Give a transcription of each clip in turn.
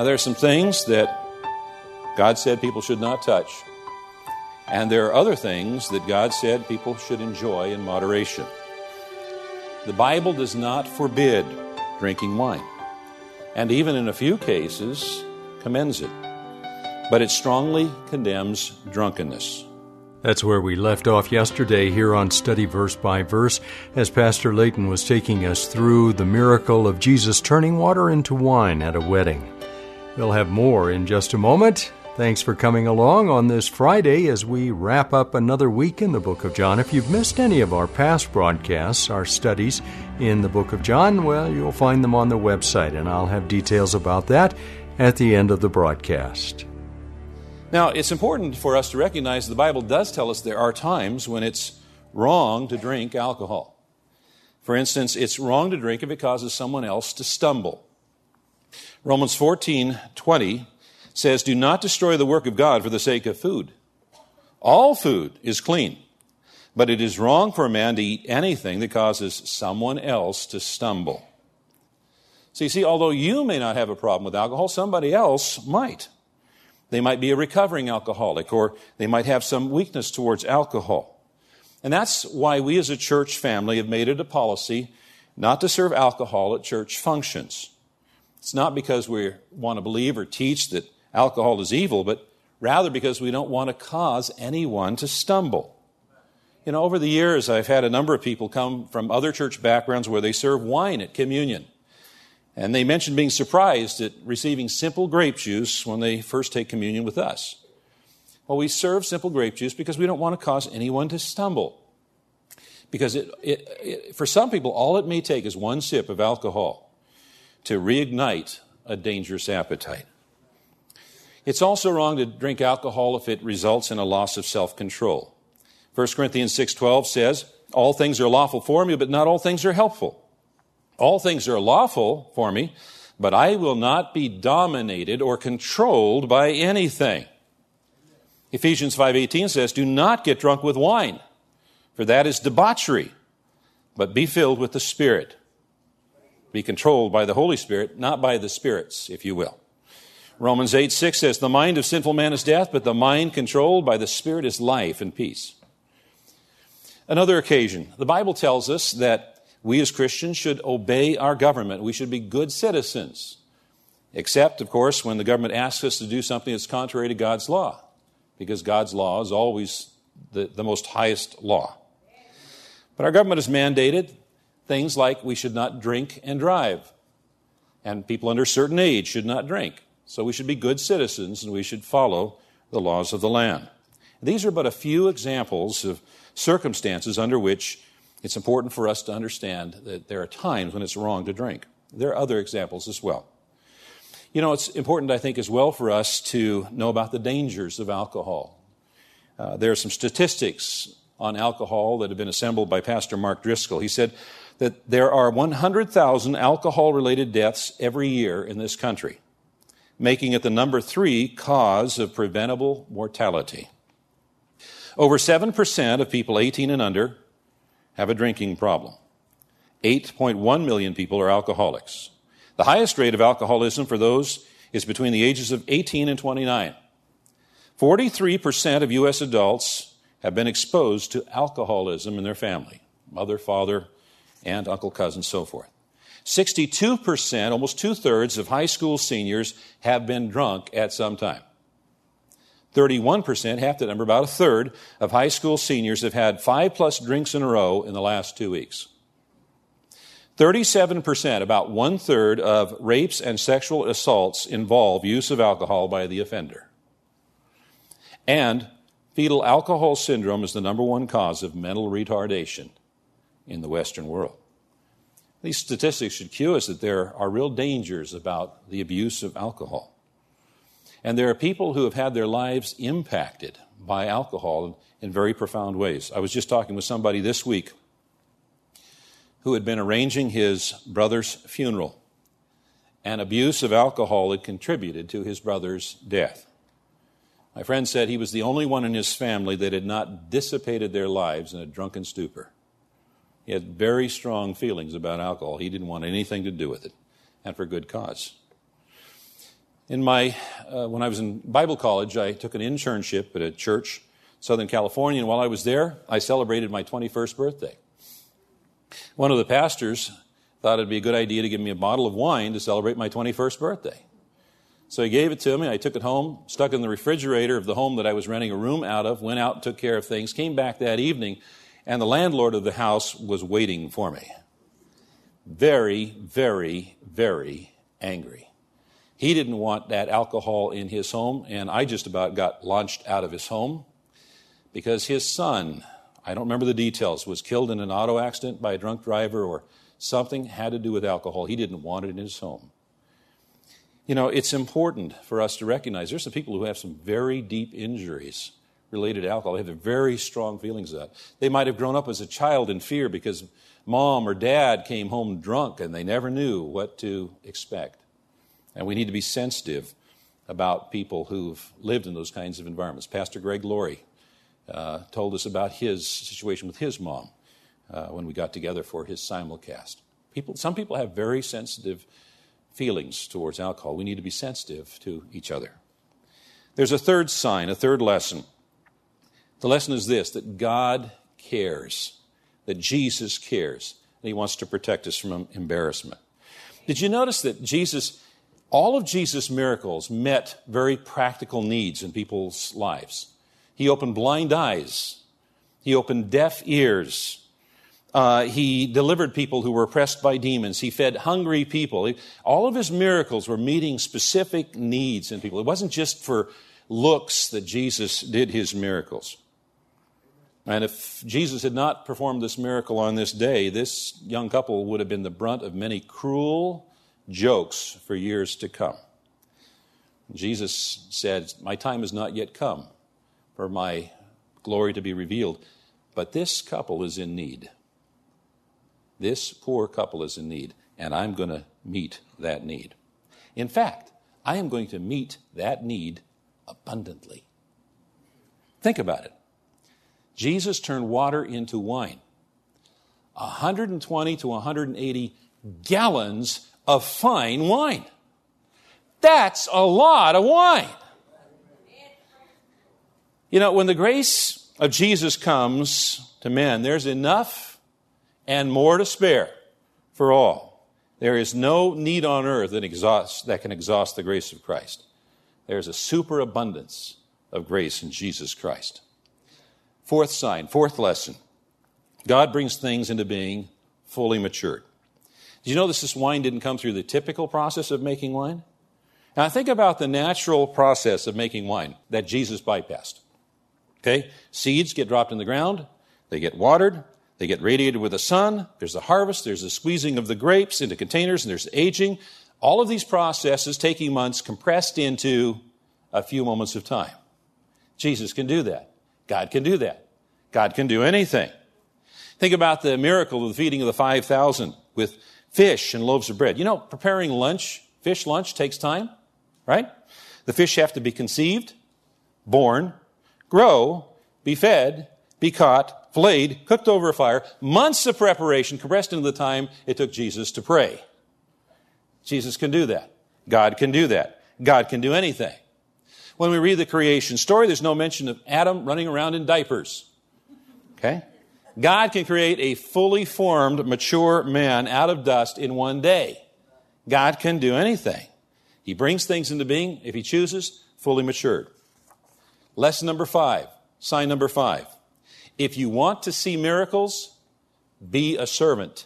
Now, there are some things that God said people should not touch, and there are other things that God said people should enjoy in moderation. The Bible does not forbid drinking wine, and even in a few cases commends it, but it strongly condemns drunkenness. That's where we left off yesterday here on Study Verse by Verse as Pastor Layton was taking us through the miracle of Jesus turning water into wine at a wedding. We'll have more in just a moment. Thanks for coming along on this Friday as we wrap up another week in the book of John. If you've missed any of our past broadcasts, our studies in the book of John, well, you'll find them on the website, and I'll have details about that at the end of the broadcast. Now, it's important for us to recognize the Bible does tell us there are times when it's wrong to drink alcohol. For instance, it's wrong to drink if it causes someone else to stumble. Romans 14 20 says, Do not destroy the work of God for the sake of food. All food is clean, but it is wrong for a man to eat anything that causes someone else to stumble. So you see, although you may not have a problem with alcohol, somebody else might. They might be a recovering alcoholic, or they might have some weakness towards alcohol. And that's why we as a church family have made it a policy not to serve alcohol at church functions. It's not because we want to believe or teach that alcohol is evil, but rather because we don't want to cause anyone to stumble. You know, over the years, I've had a number of people come from other church backgrounds where they serve wine at communion. And they mentioned being surprised at receiving simple grape juice when they first take communion with us. Well, we serve simple grape juice because we don't want to cause anyone to stumble. Because it, it, it, for some people, all it may take is one sip of alcohol to reignite a dangerous appetite. It's also wrong to drink alcohol if it results in a loss of self-control. 1 Corinthians 6:12 says, "All things are lawful for me, but not all things are helpful." All things are lawful for me, but I will not be dominated or controlled by anything. Ephesians 5:18 says, "Do not get drunk with wine, for that is debauchery, but be filled with the Spirit." Be controlled by the Holy Spirit, not by the spirits, if you will. Romans 8 6 says, The mind of sinful man is death, but the mind controlled by the Spirit is life and peace. Another occasion, the Bible tells us that we as Christians should obey our government. We should be good citizens. Except, of course, when the government asks us to do something that's contrary to God's law, because God's law is always the, the most highest law. But our government has mandated things like we should not drink and drive, and people under a certain age should not drink. So we should be good citizens and we should follow the laws of the land. These are but a few examples of circumstances under which it's important for us to understand that there are times when it's wrong to drink. There are other examples as well. You know, it's important, I think, as well for us to know about the dangers of alcohol. Uh, there are some statistics on alcohol that have been assembled by Pastor Mark Driscoll. He said that there are 100,000 alcohol related deaths every year in this country, making it the number three cause of preventable mortality. Over 7% of people 18 and under have a drinking problem. 8.1 million people are alcoholics. The highest rate of alcoholism for those is between the ages of 18 and 29. 43% of U.S. adults have been exposed to alcoholism in their family mother, father, aunt, uncle, cousin, so forth. 62%, almost two thirds of high school seniors have been drunk at some time. 31%, half the number, about a third of high school seniors have had five plus drinks in a row in the last two weeks. 37%, about one third of rapes and sexual assaults involve use of alcohol by the offender. And fetal alcohol syndrome is the number one cause of mental retardation in the Western world. These statistics should cue us that there are real dangers about the abuse of alcohol. And there are people who have had their lives impacted by alcohol in very profound ways. I was just talking with somebody this week who had been arranging his brother's funeral, and abuse of alcohol had contributed to his brother's death. My friend said he was the only one in his family that had not dissipated their lives in a drunken stupor. He had very strong feelings about alcohol. He didn't want anything to do with it, and for good cause. In my, uh, when I was in Bible college, I took an internship at a church, in Southern California, and while I was there, I celebrated my 21st birthday. One of the pastors thought it'd be a good idea to give me a bottle of wine to celebrate my 21st birthday. So he gave it to me. I took it home, stuck it in the refrigerator of the home that I was renting a room out of, went out, took care of things, came back that evening, and the landlord of the house was waiting for me. Very, very, very angry. He didn't want that alcohol in his home, and I just about got launched out of his home because his son, I don't remember the details, was killed in an auto accident by a drunk driver or something had to do with alcohol. He didn't want it in his home. You know, it's important for us to recognize there's some people who have some very deep injuries related to alcohol. They have very strong feelings of that. They might have grown up as a child in fear because mom or dad came home drunk and they never knew what to expect. And we need to be sensitive about people who've lived in those kinds of environments. Pastor Greg Laurie uh, told us about his situation with his mom uh, when we got together for his simulcast. People, some people have very sensitive feelings towards alcohol. We need to be sensitive to each other. There's a third sign, a third lesson. The lesson is this that God cares, that Jesus cares, and He wants to protect us from embarrassment. Did you notice that Jesus, all of Jesus' miracles met very practical needs in people's lives? He opened blind eyes, He opened deaf ears, uh, he delivered people who were oppressed by demons. He fed hungry people. All of his miracles were meeting specific needs in people. It wasn't just for looks that Jesus did his miracles. And if Jesus had not performed this miracle on this day, this young couple would have been the brunt of many cruel jokes for years to come. Jesus said, My time has not yet come for my glory to be revealed, but this couple is in need. This poor couple is in need, and I'm going to meet that need. In fact, I am going to meet that need abundantly. Think about it. Jesus turned water into wine. 120 to 180 gallons of fine wine. That's a lot of wine. You know, when the grace of Jesus comes to men, there's enough and more to spare for all. There is no need on earth that, exhausts, that can exhaust the grace of Christ. There is a superabundance of grace in Jesus Christ. Fourth sign, fourth lesson God brings things into being fully matured. Did you know this, this wine didn't come through the typical process of making wine? Now, think about the natural process of making wine that Jesus bypassed. Okay? Seeds get dropped in the ground, they get watered, they get radiated with the sun. There's the harvest. There's the squeezing of the grapes into containers, and there's aging. All of these processes taking months compressed into a few moments of time. Jesus can do that. God can do that. God can do anything. Think about the miracle of the feeding of the 5,000 with fish and loaves of bread. You know, preparing lunch, fish lunch takes time, right? The fish have to be conceived, born, grow, be fed, be caught, flayed, cooked over a fire, months of preparation compressed into the time it took Jesus to pray. Jesus can do that. God can do that. God can do anything. When we read the creation story, there's no mention of Adam running around in diapers. Okay? God can create a fully formed, mature man out of dust in one day. God can do anything. He brings things into being, if he chooses, fully matured. Lesson number five, sign number five. If you want to see miracles, be a servant.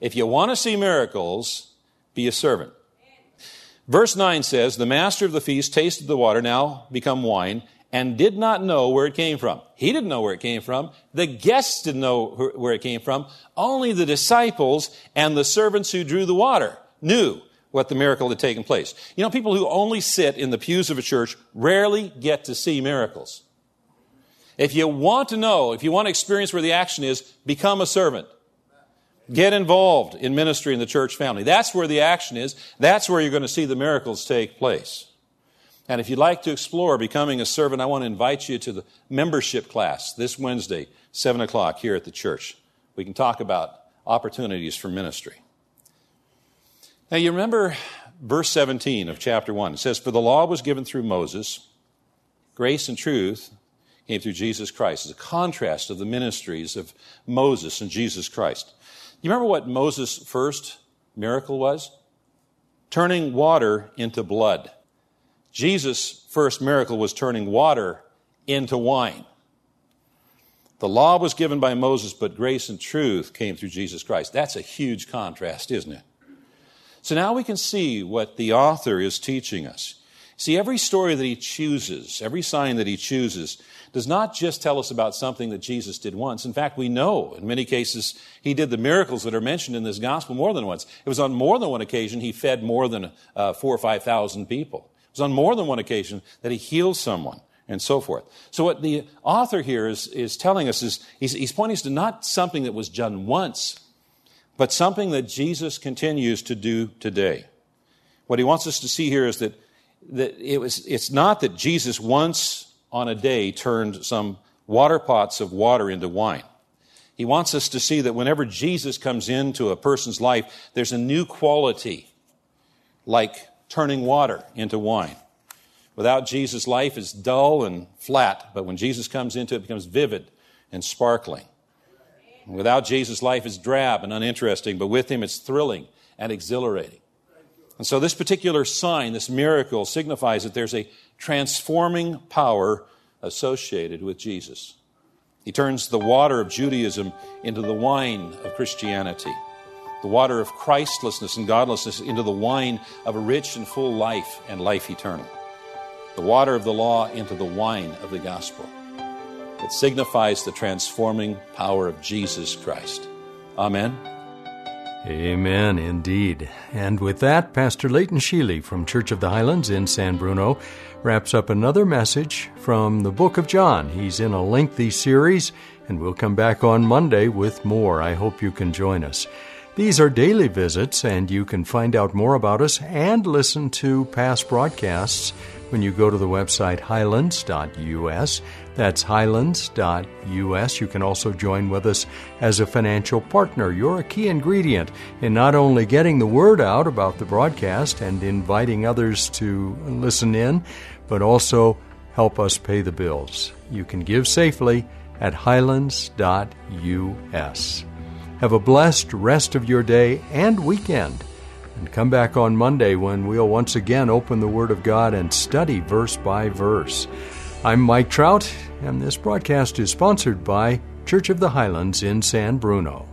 If you want to see miracles, be a servant. Verse 9 says, The master of the feast tasted the water, now become wine, and did not know where it came from. He didn't know where it came from. The guests didn't know where it came from. Only the disciples and the servants who drew the water knew what the miracle had taken place. You know, people who only sit in the pews of a church rarely get to see miracles. If you want to know, if you want to experience where the action is, become a servant. Get involved in ministry in the church family. That's where the action is. That's where you're going to see the miracles take place. And if you'd like to explore becoming a servant, I want to invite you to the membership class this Wednesday, 7 o'clock here at the church. We can talk about opportunities for ministry. Now, you remember verse 17 of chapter 1. It says, For the law was given through Moses, grace and truth came through Jesus Christ. It's a contrast of the ministries of Moses and Jesus Christ. You remember what Moses' first miracle was? Turning water into blood. Jesus' first miracle was turning water into wine. The law was given by Moses, but grace and truth came through Jesus Christ. That's a huge contrast, isn't it? So now we can see what the author is teaching us. See, every story that he chooses, every sign that he chooses, does not just tell us about something that Jesus did once. In fact, we know in many cases he did the miracles that are mentioned in this gospel more than once. It was on more than one occasion he fed more than uh, four or five thousand people. It was on more than one occasion that he healed someone and so forth. So what the author here is, is telling us is he's, he's pointing us to not something that was done once, but something that Jesus continues to do today. What he wants us to see here is that, that it was, it's not that Jesus once on a day turned some water pots of water into wine. He wants us to see that whenever Jesus comes into a person's life, there's a new quality, like turning water into wine. Without Jesus, life is dull and flat, but when Jesus comes into it, it becomes vivid and sparkling. Without Jesus, life is drab and uninteresting, but with him, it's thrilling and exhilarating. And so, this particular sign, this miracle, signifies that there's a transforming power associated with Jesus. He turns the water of Judaism into the wine of Christianity, the water of Christlessness and godlessness into the wine of a rich and full life and life eternal, the water of the law into the wine of the gospel. It signifies the transforming power of Jesus Christ. Amen. Amen, indeed. And with that, Pastor Leighton Sheely from Church of the Highlands in San Bruno wraps up another message from the book of John. He's in a lengthy series, and we'll come back on Monday with more. I hope you can join us. These are daily visits, and you can find out more about us and listen to past broadcasts when you go to the website highlands.us. That's highlands.us. You can also join with us as a financial partner. You're a key ingredient in not only getting the word out about the broadcast and inviting others to listen in, but also help us pay the bills. You can give safely at highlands.us. Have a blessed rest of your day and weekend. And come back on Monday when we'll once again open the Word of God and study verse by verse. I'm Mike Trout, and this broadcast is sponsored by Church of the Highlands in San Bruno.